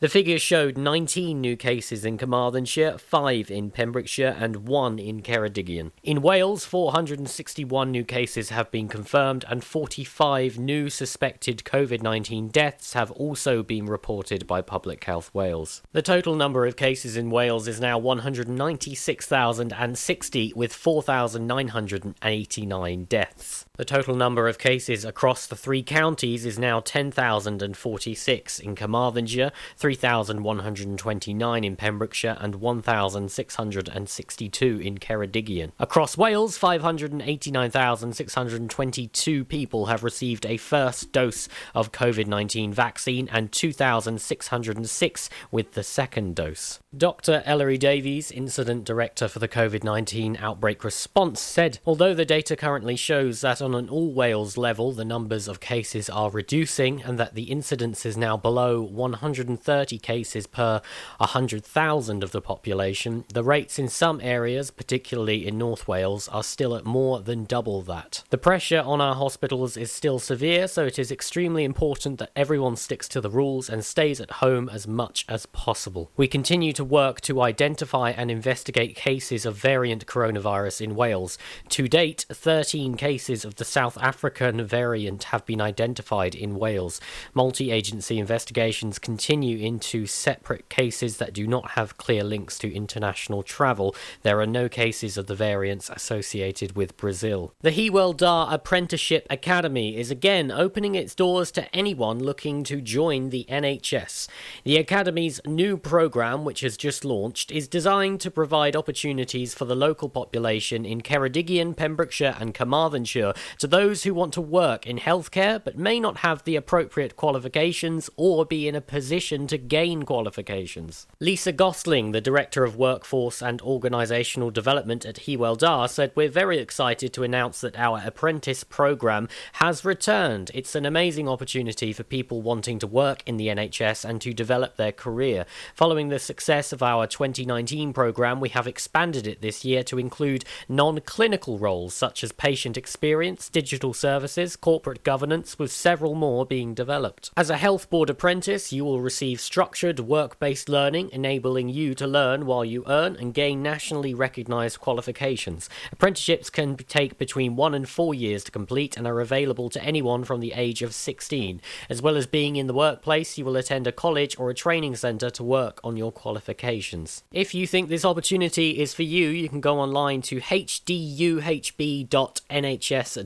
The figures showed 19 new cases in Carmarthenshire, 5 in Pembrokeshire, and 1 in Ceredigion. In Wales, 461 new cases have been confirmed, and 45 new suspected COVID 19 deaths have also been reported by Public Health Wales. The total number of cases in Wales is now 196,060, with 4,989 deaths. The total number of cases across the three counties is now 10,046 in Carmarthenshire, 3,129 in Pembrokeshire, and 1,662 in Ceredigion. Across Wales, 589,622 people have received a first dose of COVID 19 vaccine and 2,606 with the second dose. Dr. Ellery Davies, Incident Director for the COVID 19 outbreak response, said although the data currently shows that on an all Wales level the numbers of cases are reducing and that the incidence is now below 130 cases per 100,000 of the population, the rates in some areas, particularly in North Wales, are still at more than double that. The pressure on our hospitals is still severe, so it is extremely important that everyone sticks to the rules and stays at home as much as possible. We continue to work to identify and investigate cases of variant coronavirus in Wales. To date, 13 cases of the South African variant have been identified in Wales. Multi agency investigations continue into separate cases that do not have clear links to international travel. There are no cases of the variants associated with Brazil. The Hywel Dda Apprenticeship Academy is again opening its doors to anyone looking to join the NHS. The Academy's new program, which has just launched, is designed to provide opportunities for the local population in Ceredigion, Pembrokeshire, and Carmarthenshire to those who want to work in healthcare but may not have the appropriate qualifications or be in a position to gain qualifications. Lisa Gosling, the Director of Workforce and Organisational Development at Hywel Dda, said, We're very excited to announce that our apprentice programme has returned. It's an amazing opportunity for people wanting to work in the NHS and to develop their career. Following the success of our 2019 programme, we have expanded it this year to include non clinical roles such as patient experience, digital services, corporate governance, with several more being developed. As a health board apprentice, you will receive structured work based learning, enabling you to learn while you earn and gain nationally recognised qualifications. Apprenticeships can take between one and four years to complete and are available to anyone from the age of 16. As well as being in the workplace, you will attend a college or a training centre to work on your qualifications. If you think this opportunity is for you, you can go online to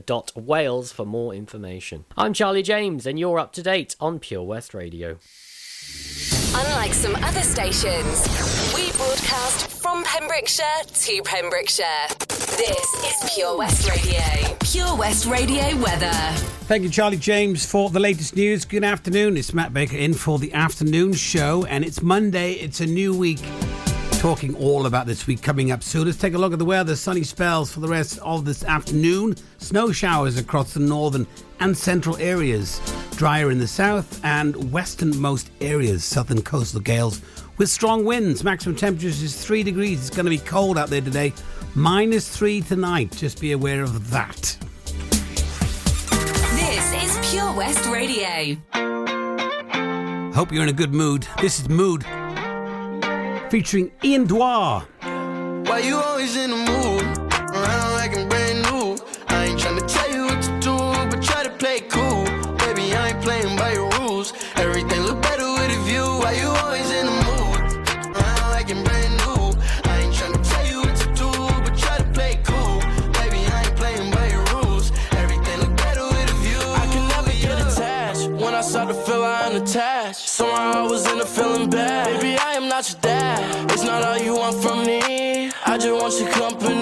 hduhb.nhs.wales for more information. I'm Charlie James, and you're up to date on Pure West Radio. Unlike some other stations, we broadcast from Pembrokeshire to Pembrokeshire. This is Pure West Radio. Pure West Radio weather. Thank you, Charlie James, for the latest news. Good afternoon. It's Matt Baker in for the afternoon show, and it's Monday. It's a new week. Talking all about this week coming up soon. Let's take a look at the weather. Sunny spells for the rest of this afternoon. Snow showers across the northern and central areas. Drier in the south and westernmost areas. Southern coastal gales with strong winds. Maximum temperatures is 3 degrees. It's going to be cold out there today. Minus 3 tonight. Just be aware of that. This is Pure West Radio. Hope you're in a good mood. This is Mood featuring iann dior. Why you always in the mood? Around like I'm brand new. I ain't tryna tell you not all you want from me. I just want your company.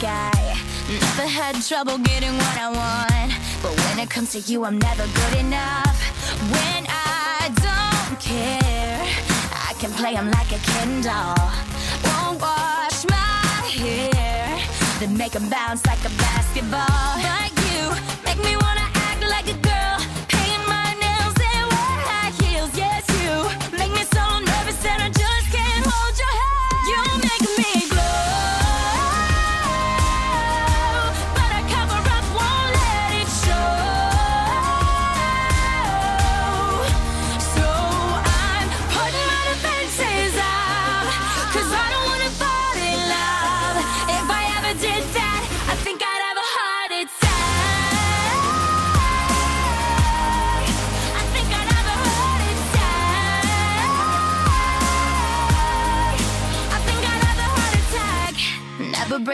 guy. Never had trouble getting what I want. But when it comes to you, I'm never good enough. When I don't care, I can play them like a Ken doll. Won't wash my hair, then make them bounce like a basketball. Like you, make me wanna.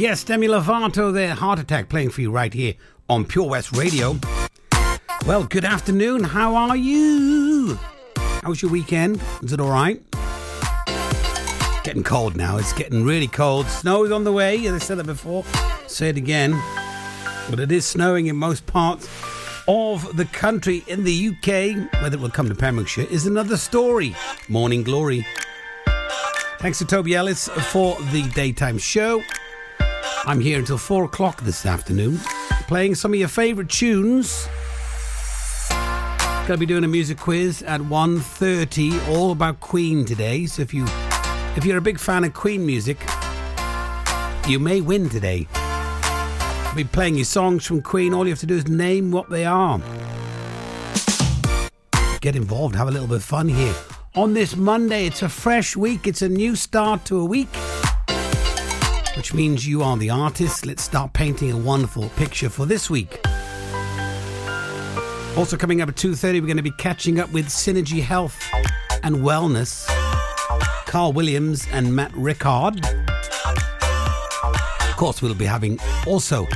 Yes, Demi Lovato the Heart Attack playing for you right here on Pure West Radio. Well, good afternoon. How are you? How was your weekend? Is it all right? Getting cold now. It's getting really cold. Snow is on the way. As I said that before. Say it again. But it is snowing in most parts of the country. In the UK, whether it will come to Pembrokeshire is another story. Morning glory. Thanks to Toby Ellis for the daytime show. I'm here until 4 o'clock this afternoon, playing some of your favourite tunes. Gonna be doing a music quiz at 1.30, all about Queen today. So if you if you're a big fan of Queen music, you may win today. I'll be playing you songs from Queen. All you have to do is name what they are. Get involved, have a little bit of fun here. On this Monday, it's a fresh week, it's a new start to a week which means you are the artist. Let's start painting a wonderful picture for this week. Also coming up at 2:30 we're going to be catching up with Synergy Health and Wellness. Carl Williams and Matt Rickard. Of course we'll be having also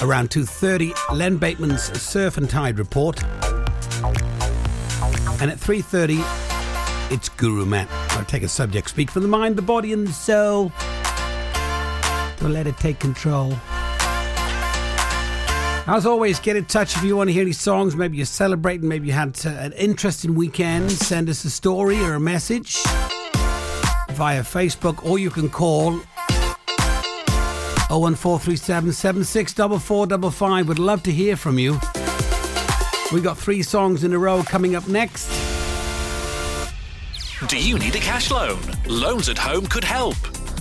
around 2:30 Len Bateman's Surf and Tide report. And at 3:30 it's Guru Matt. I'll take a subject speak from the mind, the body and the soul. Don't let it take control. As always, get in touch if you want to hear any songs. Maybe you're celebrating, maybe you had uh, an interesting weekend. Send us a story or a message via Facebook, or you can call 01437 764455. Would love to hear from you. We got three songs in a row coming up next. Do you need a cash loan? Loans at Home could help.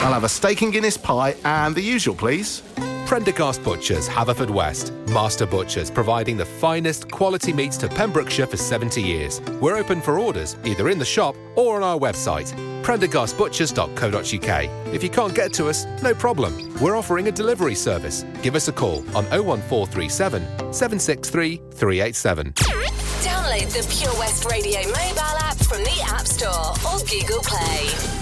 I'll have a steak and Guinness pie and the usual, please. Prendergast Butchers, Haverfordwest. Master Butchers, providing the finest quality meats to Pembrokeshire for 70 years. We're open for orders, either in the shop or on our website, prendergastbutchers.co.uk. If you can't get to us, no problem. We're offering a delivery service. Give us a call on 01437 763 387. Download the Pure West Radio mobile app from the App Store or Google Play.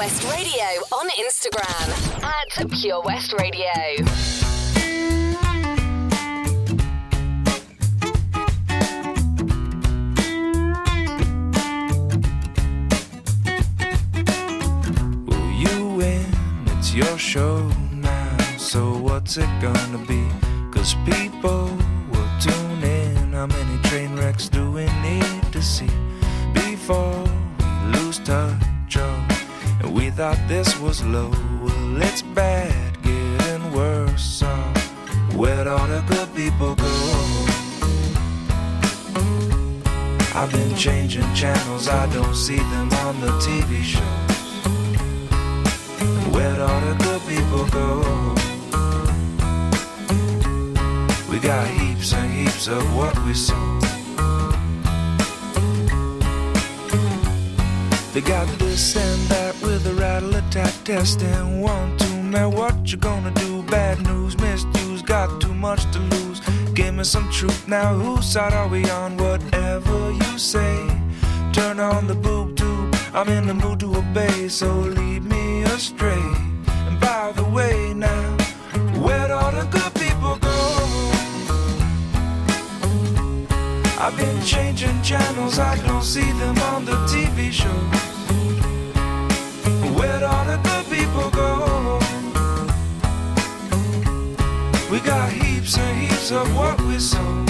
West Radio on Instagram at Pure West Radio. It's your show now. So what's it gonna be? Cause people will tune in. How many train wrecks do we need to see before we lose touch? We thought this was low. Well, it's bad, getting worse. So where'd all the good people go? I've been changing channels, I don't see them on the TV shows. Where'd all the good people go? We got heaps and heaps of what we sow. They got this and that with a rattle attack test and one, two, man, what you gonna do? Bad news, misuse, got too much to lose. Give me some truth now, whose side are we on? Whatever you say, turn on the boob tube. I'm in the mood to obey, so lead me astray. And by the way, now, where'd all the good people go? I've been changing channels, I don't see them on the TV shows. Where'd all the good people go? We got heaps and heaps of what we sow.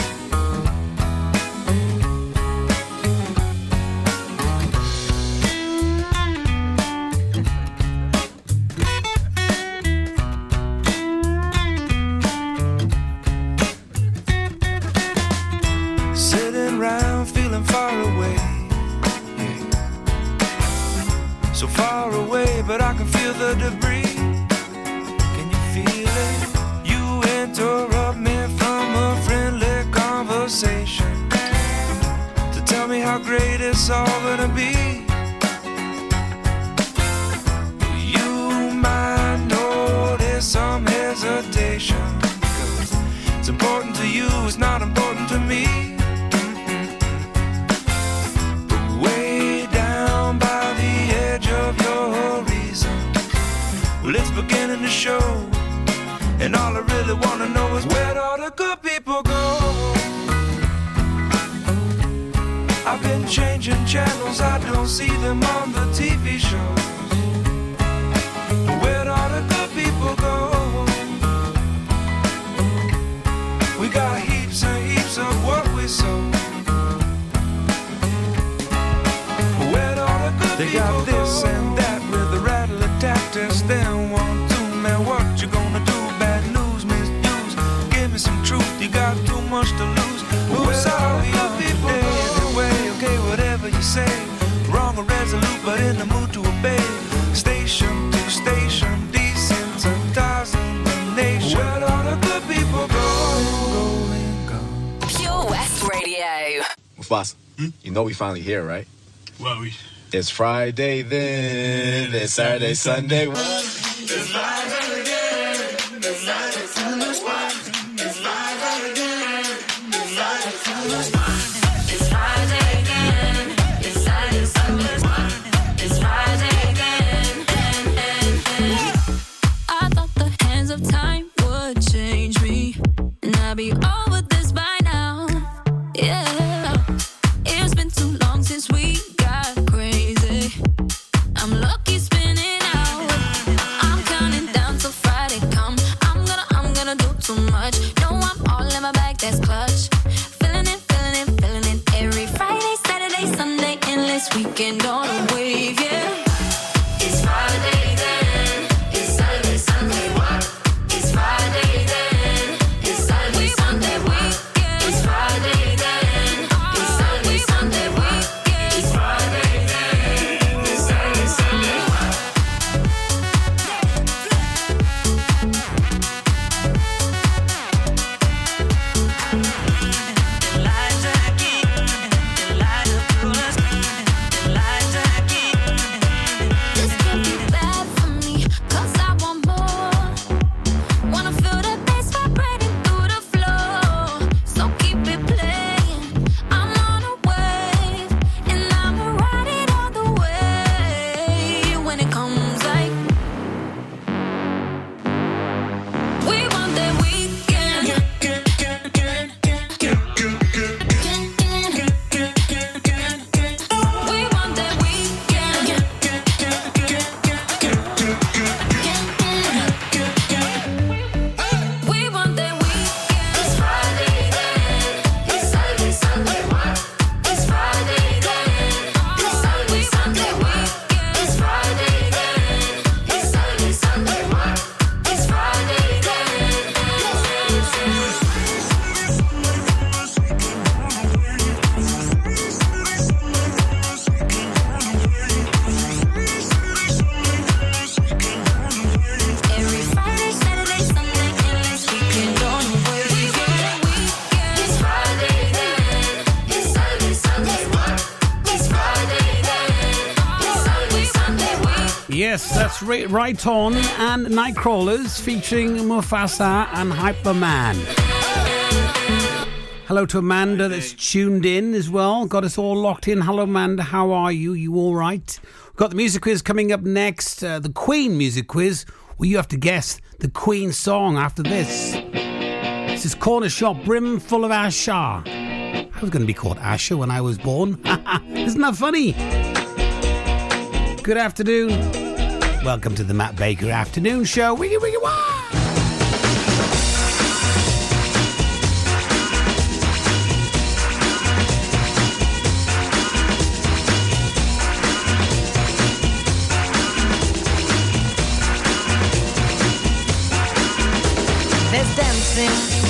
Tell me how great it's all gonna be. You might notice some hesitation because it's important to you, it's not important to me. way down by the edge of your horizon. Well, it's beginning to show, and all I really wanna know is where'd all the good channels, I don't see them on the TV shows. Where'd all the good people go? We got heaps and heaps of what we sow. Where'd all the good they got this but in the mood to obey. Station to station, descends a thousand nations. Where all the good people. Pure West Radio. Mufasa, hmm? you know we finally here, right? Well, we. It's Friday then. It's Saturday, Sunday. It's Friday. Yes, that's right, right on. And Nightcrawlers featuring Mufasa and Hypeman. Hello to Amanda that's tuned in as well. Got us all locked in. Hello, Amanda. How are you? You all right? We've got the music quiz coming up next. Uh, the Queen music quiz, Well, you have to guess the Queen song after this. This is Cornershop Brim Full of Asha. I was going to be called Asha when I was born. Isn't that funny? Good afternoon. Welcome to the Matt Baker Afternoon Show. Wiggy, wiggy, wah! There's dancing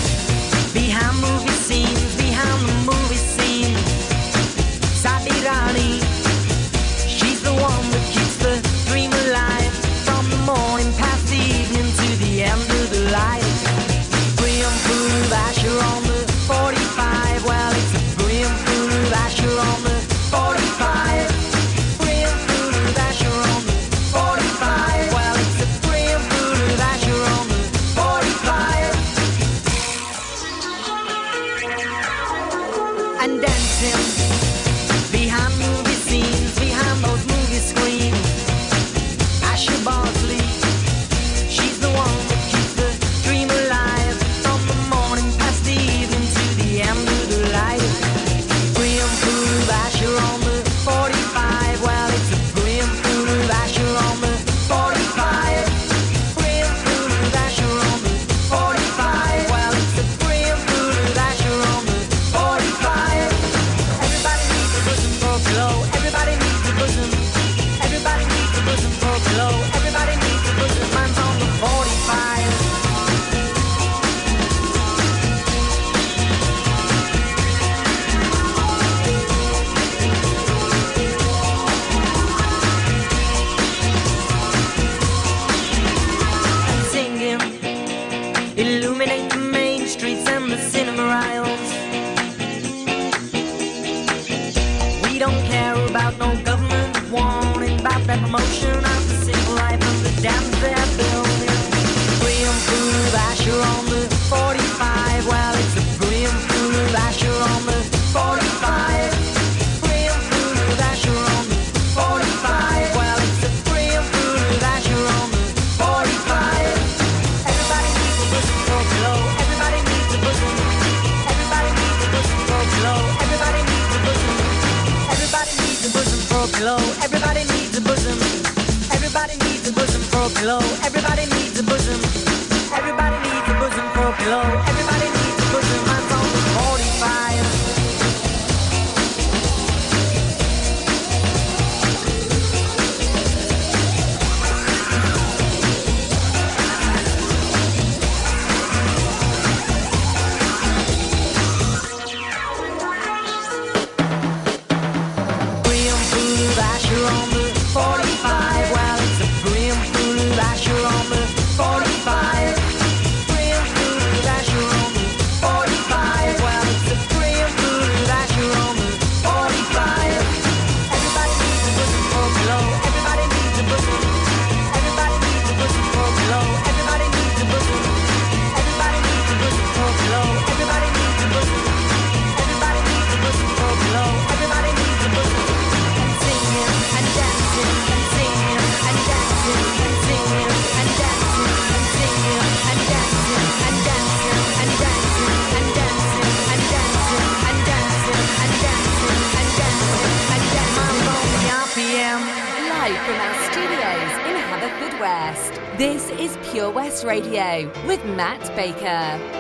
Radio with Matt Baker.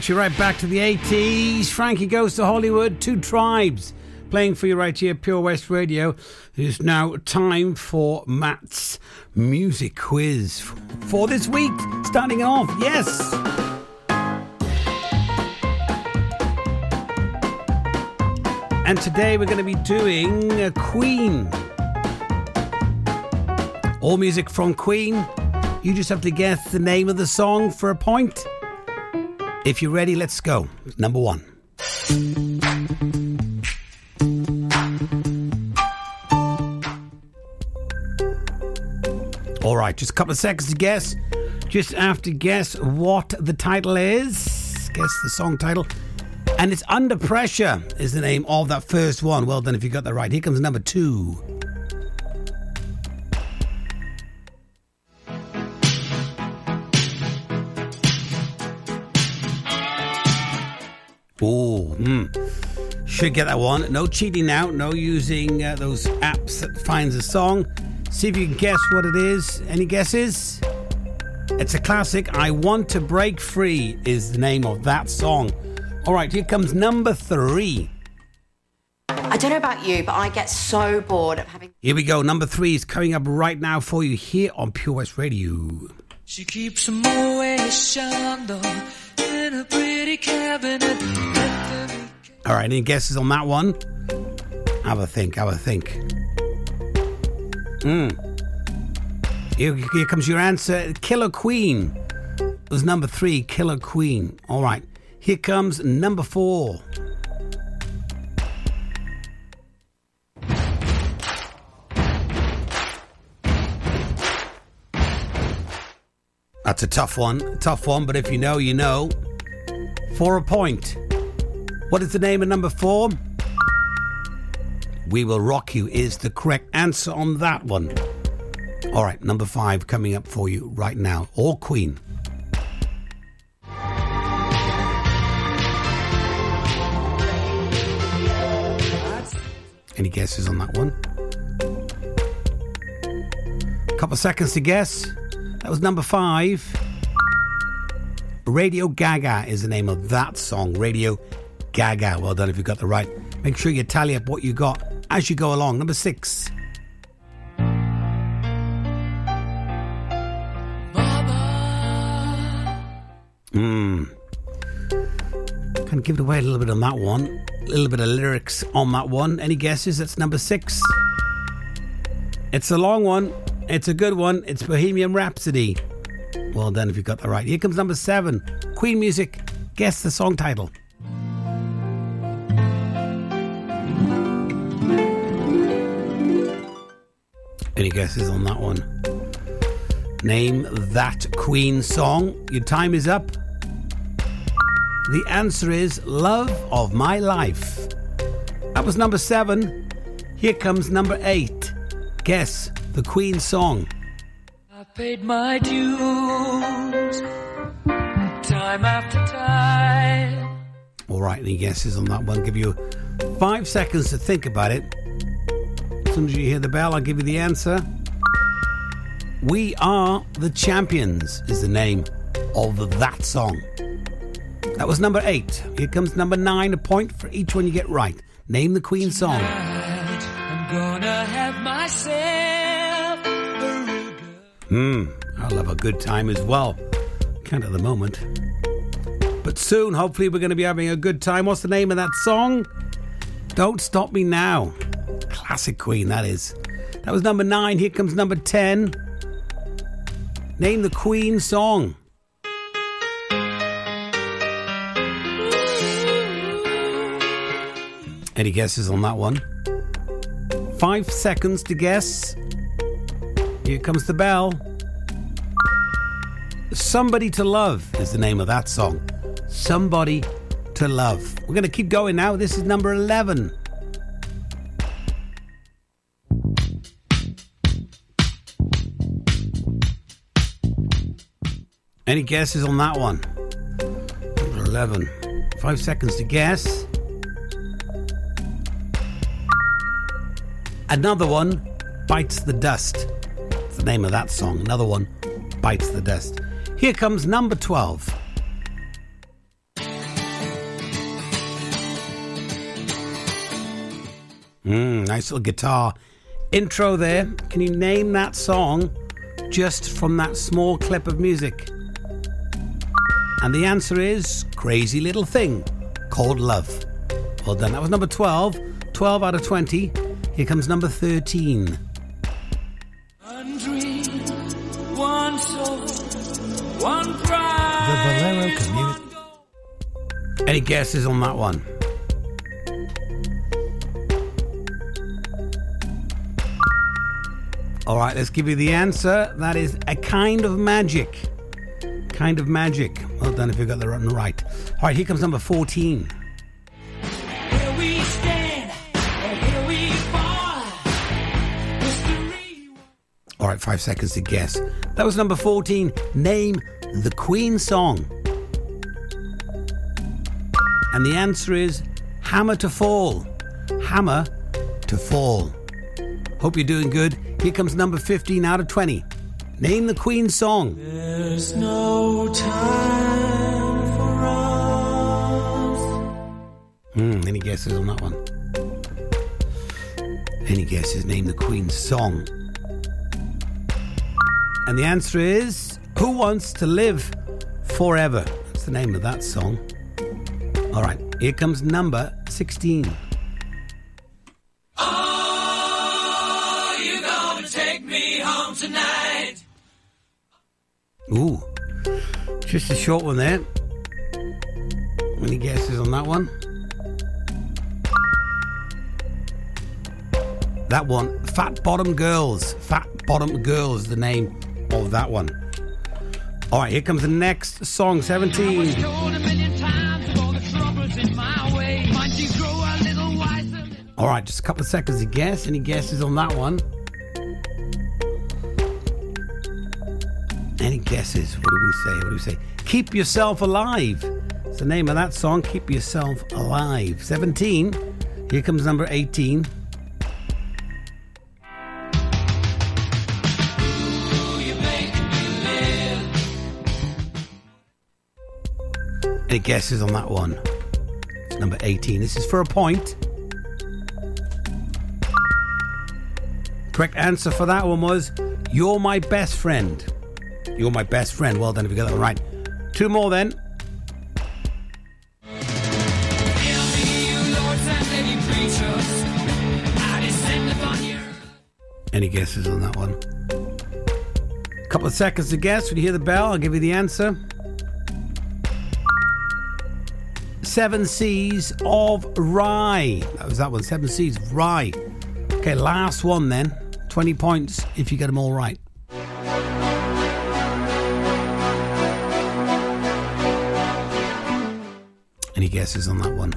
Takes you right back to the 80s. Frankie goes to Hollywood, two tribes playing for you right here, Pure West Radio. It is now time for Matt's music quiz for this week. Starting off, yes. And today we're going to be doing a Queen. All music from Queen. You just have to guess the name of the song for a point. If you're ready, let's go. Number one. All right, just a couple of seconds to guess. Just after guess what the title is. Guess the song title. And it's Under Pressure is the name of that first one. Well done if you got that right. Here comes number two. Oh, hmm. Should get that one. No cheating now. No using uh, those apps that finds a song. See if you can guess what it is. Any guesses? It's a classic. I Want to Break Free is the name of that song. All right, here comes number three. I don't know about you, but I get so bored of having. Here we go. Number three is coming up right now for you here on Pure West Radio. She keeps a All right, any guesses on that one? Have a think, have a think. Hmm. Here, here comes your answer. Killer Queen was number three. Killer Queen. All right. Here comes number four. That's a tough one. Tough one, but if you know, you know. For a point. What is the name of number four? We Will Rock You is the correct answer on that one. All right, number five coming up for you right now. All Queen. Any guesses on that one? A Couple seconds to guess. That was number five. Radio Gaga is the name of that song. Radio Gaga. Well done if you got the right. Make sure you tally up what you got as you go along. Number six. Hmm. Kind of give it away a little bit on that one. A little bit of lyrics on that one. Any guesses? That's number six. It's a long one. It's a good one. It's Bohemian Rhapsody. Well done if you got that right. Here comes number seven. Queen Music. Guess the song title. Any guesses on that one? Name that Queen song. Your time is up. The answer is Love of My Life. That was number seven. Here comes number eight. Guess the Queen song. Paid my dues time after time. All right, any guesses on that one? Give you five seconds to think about it. As soon as you hear the bell, I'll give you the answer. We Are the Champions is the name of that song. That was number eight. Here comes number nine, a point for each one you get right. Name the Queen song. I'm Hmm, I'll have a good time as well. Can't at the moment. But soon, hopefully, we're going to be having a good time. What's the name of that song? Don't Stop Me Now. Classic Queen, that is. That was number nine. Here comes number 10. Name the Queen song. Any guesses on that one? Five seconds to guess. Here comes the bell. Somebody to Love is the name of that song. Somebody to Love. We're going to keep going now. This is number 11. Any guesses on that one? Number 11. Five seconds to guess. Another one bites the dust the name of that song. Another one bites the dust. Here comes number 12. Mmm, nice little guitar intro there. Can you name that song just from that small clip of music? And the answer is Crazy Little Thing Called Love. Well done. That was number 12. 12 out of 20. Here comes number 13. Any guesses on that one? All right, let's give you the answer. That is a kind of magic. Kind of magic. Well done if you got the one right. All right, here comes number 14. Stand, and here we fall. History. All right, five seconds to guess. That was number 14. Name the Queen song. And the answer is Hammer to Fall. Hammer to Fall. Hope you're doing good. Here comes number 15 out of 20. Name the Queen song. There's no time for us. Hmm, any guesses on that one? Any guesses? Name the Queen's song. And the answer is Who Wants to Live Forever? That's the name of that song. All right, here comes number 16. Oh, you gonna take me home tonight? Ooh, just a short one there. Any guesses on that one? That one, Fat Bottom Girls. Fat Bottom Girls, the name of that one. All right, here comes the next song, 17. All right, just a couple of seconds to guess. Any guesses on that one? Any guesses? What do we say? What do we say? Keep Yourself Alive. It's the name of that song, Keep Yourself Alive. 17. Here comes number 18. You make me live. Any guesses on that one? Number 18. This is for a point. Correct answer for that one was You're My Best Friend. You're My Best Friend. Well done if you got that one right. Two more then. Any guesses on that one? A Couple of seconds to guess. When you hear the bell, I'll give you the answer. Seven Seas of Rye. That was that one. Seven Seas of Rye. Okay, last one then. 20 points if you get them all right. Any guesses on that one?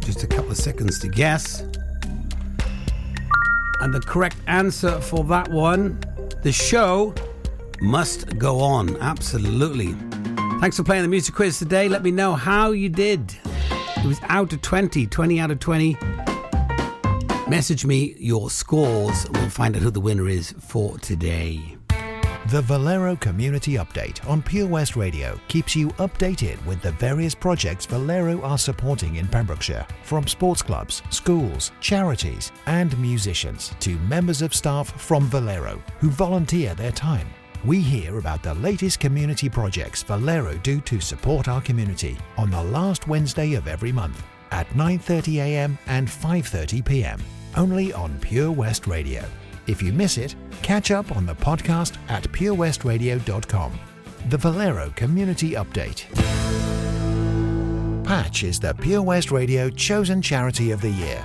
Just a couple of seconds to guess. And the correct answer for that one, the show must go on. Absolutely. Thanks for playing the music quiz today. Let me know how you did. It was out of 20, 20 out of 20. Message me your scores we'll find out who the winner is for today. The Valero Community Update on Pure West Radio keeps you updated with the various projects Valero are supporting in Pembrokeshire, from sports clubs, schools, charities, and musicians to members of staff from Valero who volunteer their time. We hear about the latest community projects Valero do to support our community on the last Wednesday of every month at 9:30 a.m. and 5:30 p.m. only on Pure West Radio. If you miss it, catch up on the podcast at purewestradio.com. The Valero Community Update. Patch is the Pure West Radio chosen charity of the year.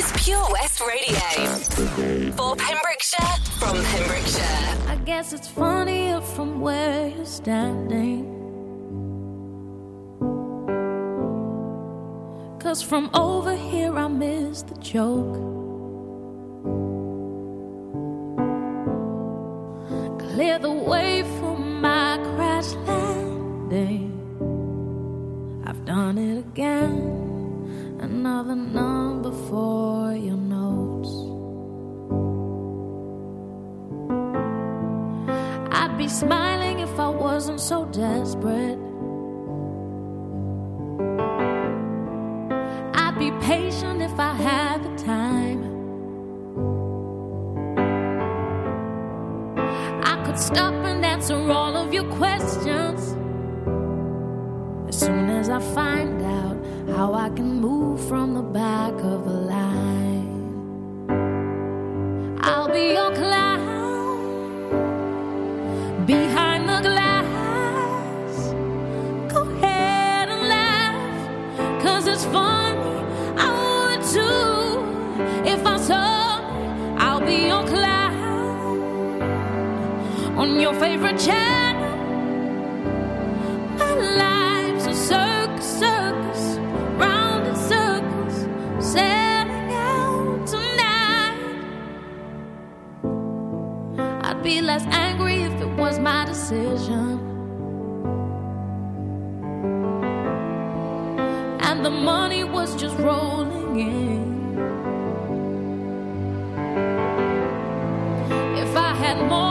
Is Pure West Radio. For Pembrokeshire, from Pembrokeshire. I guess it's funnier from where you're standing. Cause from over here I miss the joke. Clear the way for my crash landing. I've done it again. Another number for your notes. I'd be smiling if I wasn't so desperate. I'd be patient if I had the time. I could stop and answer all of your questions as soon as I find out how I can move from the back of the line. I'll be your clown behind the glass. Go ahead and laugh, cause it's funny. I would too if I saw. I'll be your clown on your favorite channel. My life's a circus, less angry if it was my decision. And the money was just rolling in. If I had more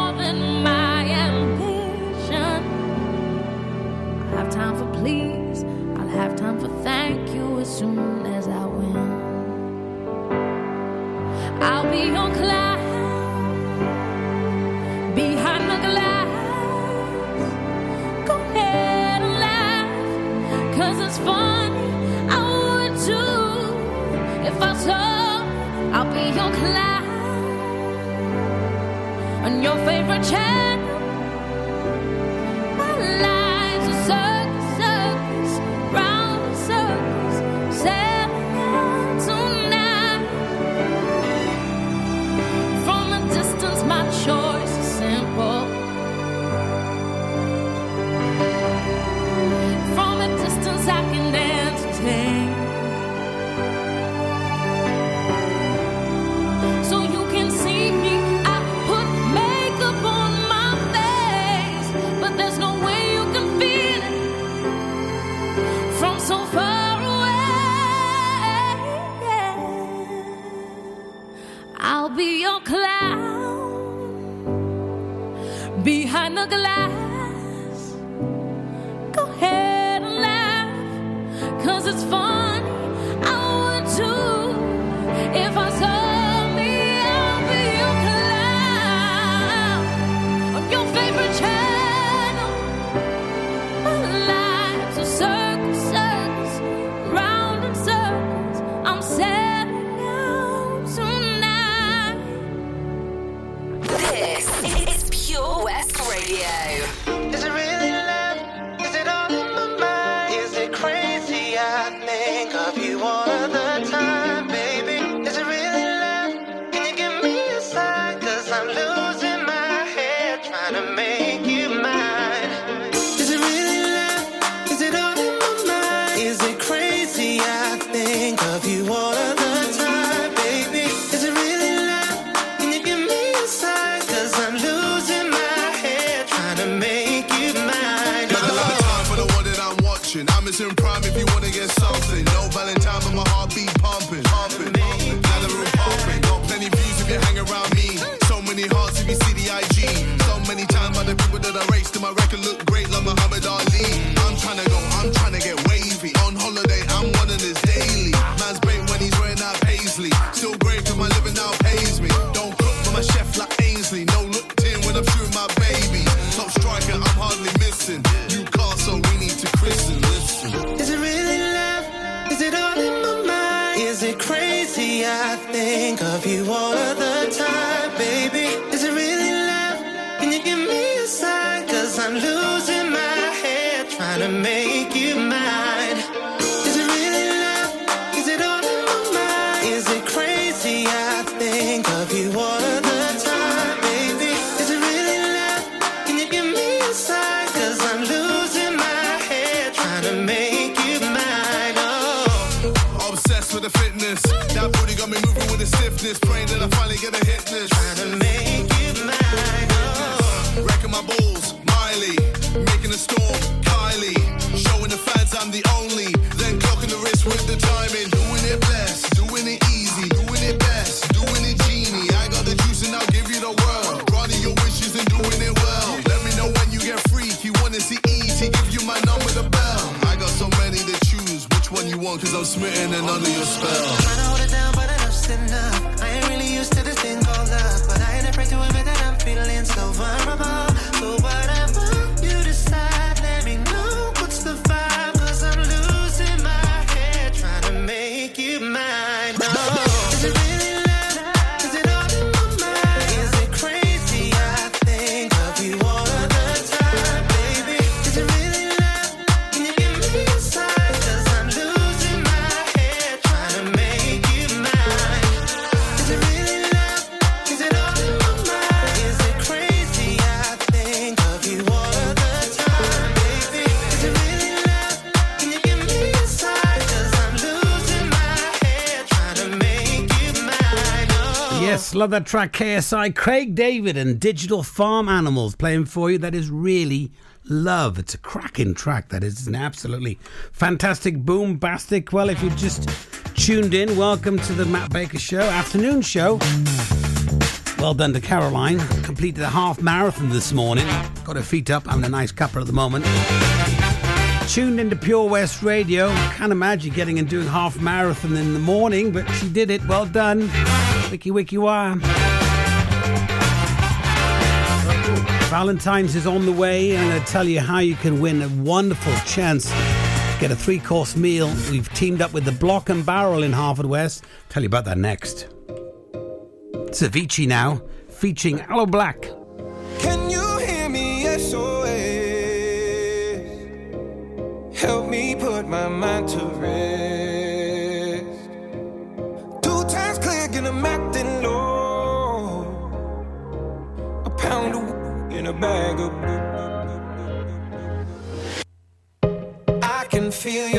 want, cause I'm smitten and under your spell. I'm trying to hold it down, but enough's enough. I ain't really used to this thing called love, but I ain't afraid to admit that I'm feeling so vulnerable. Love that track, KSI. Craig David and Digital Farm Animals playing for you. That is really love. It's a cracking track. That is an absolutely fantastic, boom-bastic. Well, if you just tuned in, welcome to the Matt Baker Show, afternoon show. Well done to Caroline. Completed a half marathon this morning. Got her feet up. Having a nice cuppa at the moment. Tuned into Pure West Radio. Can't imagine getting and doing half marathon in the morning, but she did it. Well done. Wiki wiki wah. Valentine's is on the way, and I tell you how you can win a wonderful chance. Get a three course meal. We've teamed up with the Block and Barrel in Haverfordwest. Tell you about that next. Avicii now, featuring Aloe Blacc. Can you hear me? Help me put my mind to rest. Two times a a bag of. I can feel you.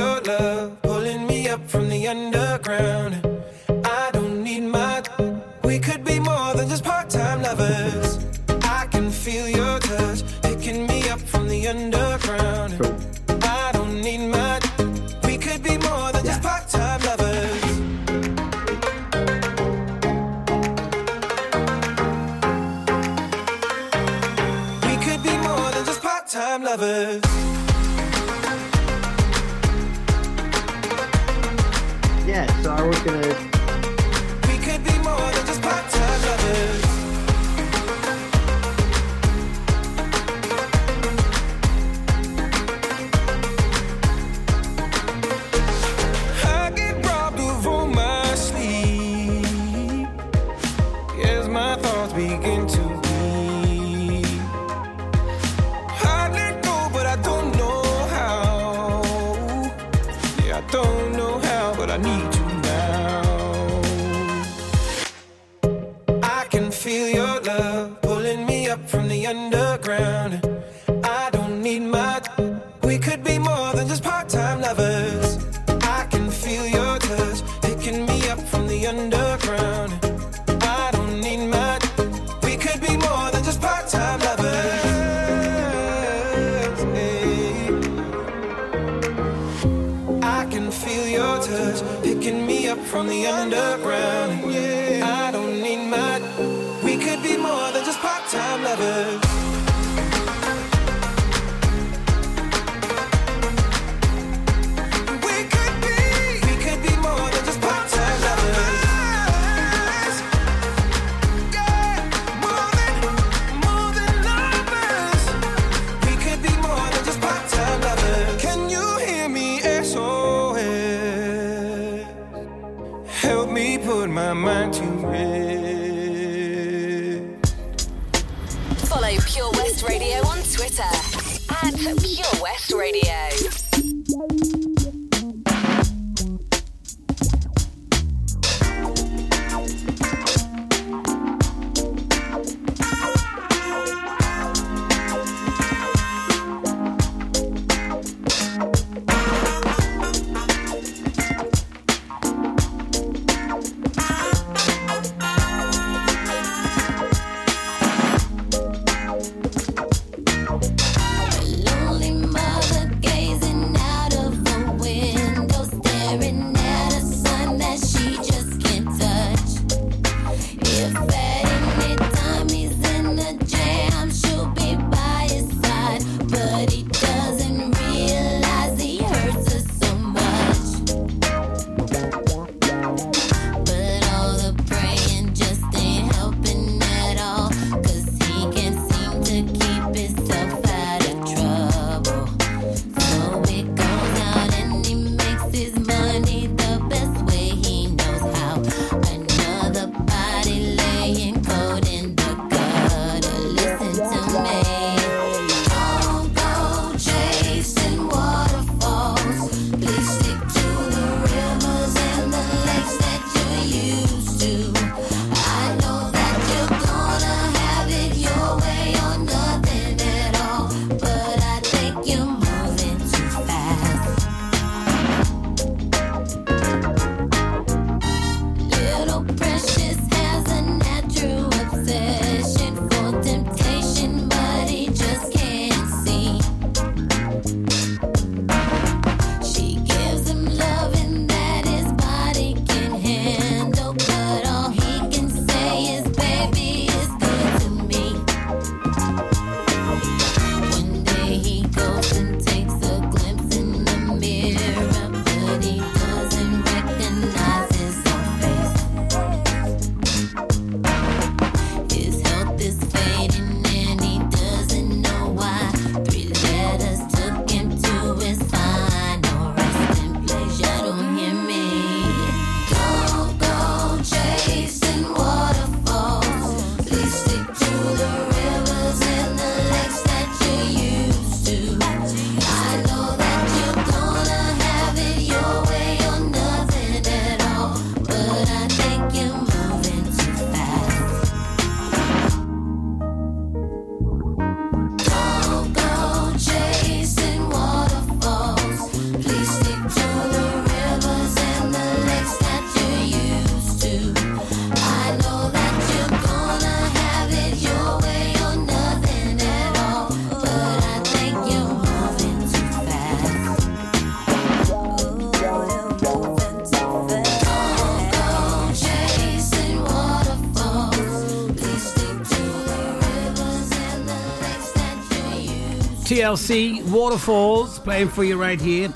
TLC Waterfalls playing for you right here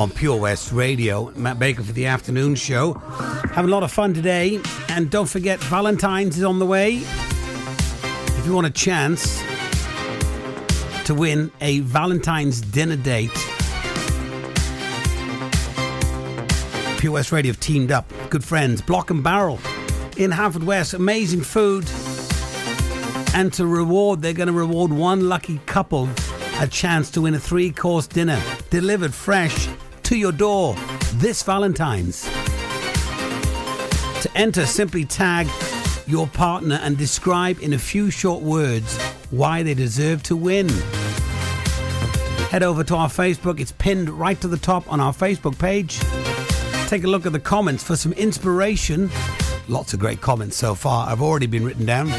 on Pure West Radio. Matt Baker for the afternoon show. Having a lot of fun today. And don't forget, Valentine's is on the way. If you want a chance to win a Valentine's dinner date, Pure West Radio have teamed up. Good friends, Block and Barrel in Haverford West. Amazing food. And to reward, they're going to reward one lucky couple a chance to win a three course dinner delivered fresh to your door this Valentine's. To enter, simply tag your partner and describe in a few short words why they deserve to win. Head over to our Facebook, it's pinned right to the top on our Facebook page. Take a look at the comments for some inspiration. Lots of great comments so far I've already been written down.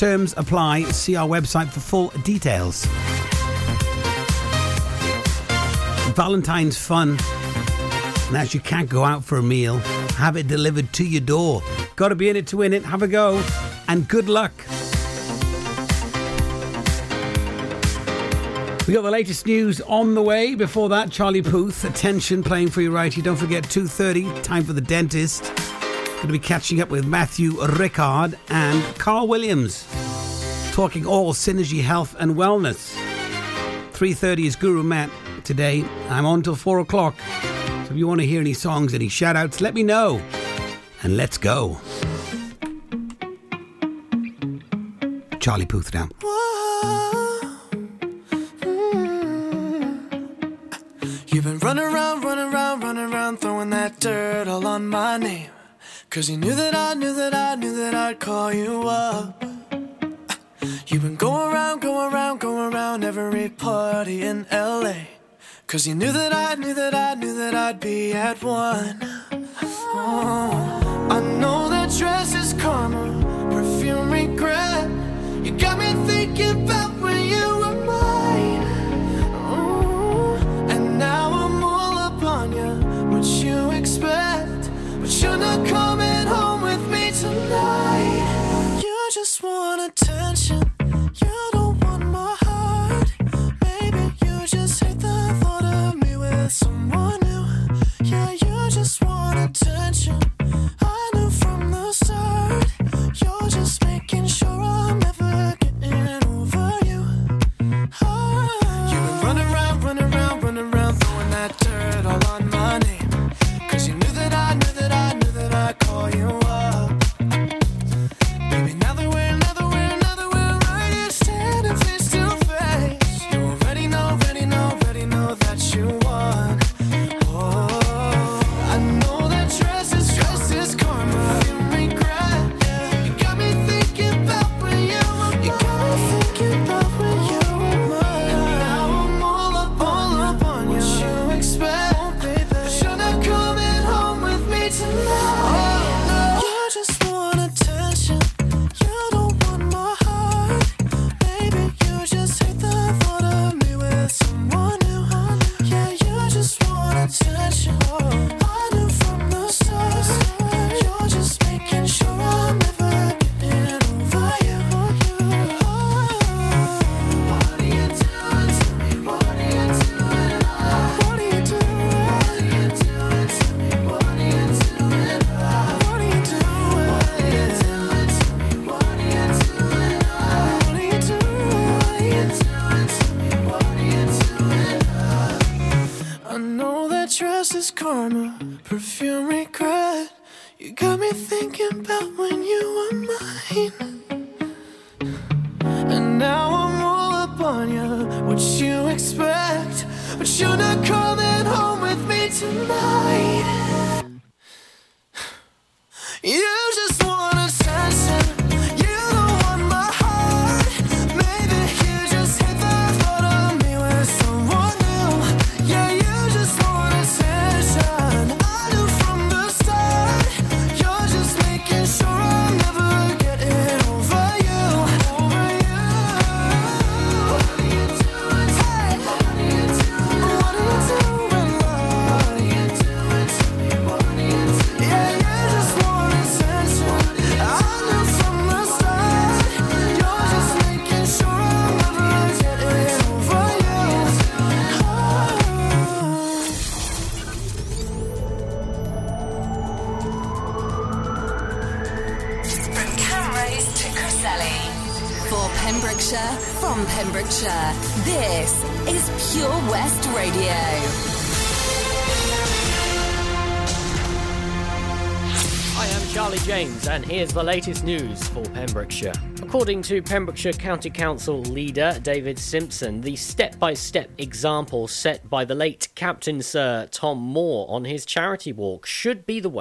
Terms apply. See our website for full details. Valentine's fun. As you can't go out for a meal, have it delivered to your door. Got to be in it to win it. Have a go. And good luck. We got the latest news on the way. Before that, Charlie Puth, attention, playing for you right here. Don't forget, 2.30, time for the dentist. Going to be catching up with Matthew Rickard and Carl Williams. Talking all synergy health and wellness. 3.30 is Guru Matt today. I'm on till 4 o'clock. So if you want to hear any songs, any shout outs, let me know. And let's go. Charlie Puth now. You've been running around, running around, running around, throwing that dirt all on my name. Cause you knew that I knew that I knew that I'd call you up. You've been going around, going around, going around every party in LA. Cause you knew that I knew that I knew that I'd be at one. Oh, I know that dress is karma, perfume regret. You got me thinking about when you were mine. Ooh, and now I'm all up on you. What you expect? But you're not coming You just want attention. You don't want my heart. Maybe you just hate the thought of me with someone new. Yeah, you just want attention. Here's the latest news for Pembrokeshire. According to Pembrokeshire County Council leader David Simpson, the step by step example set by the late Captain Sir Tom Moore on his charity walk should be the way.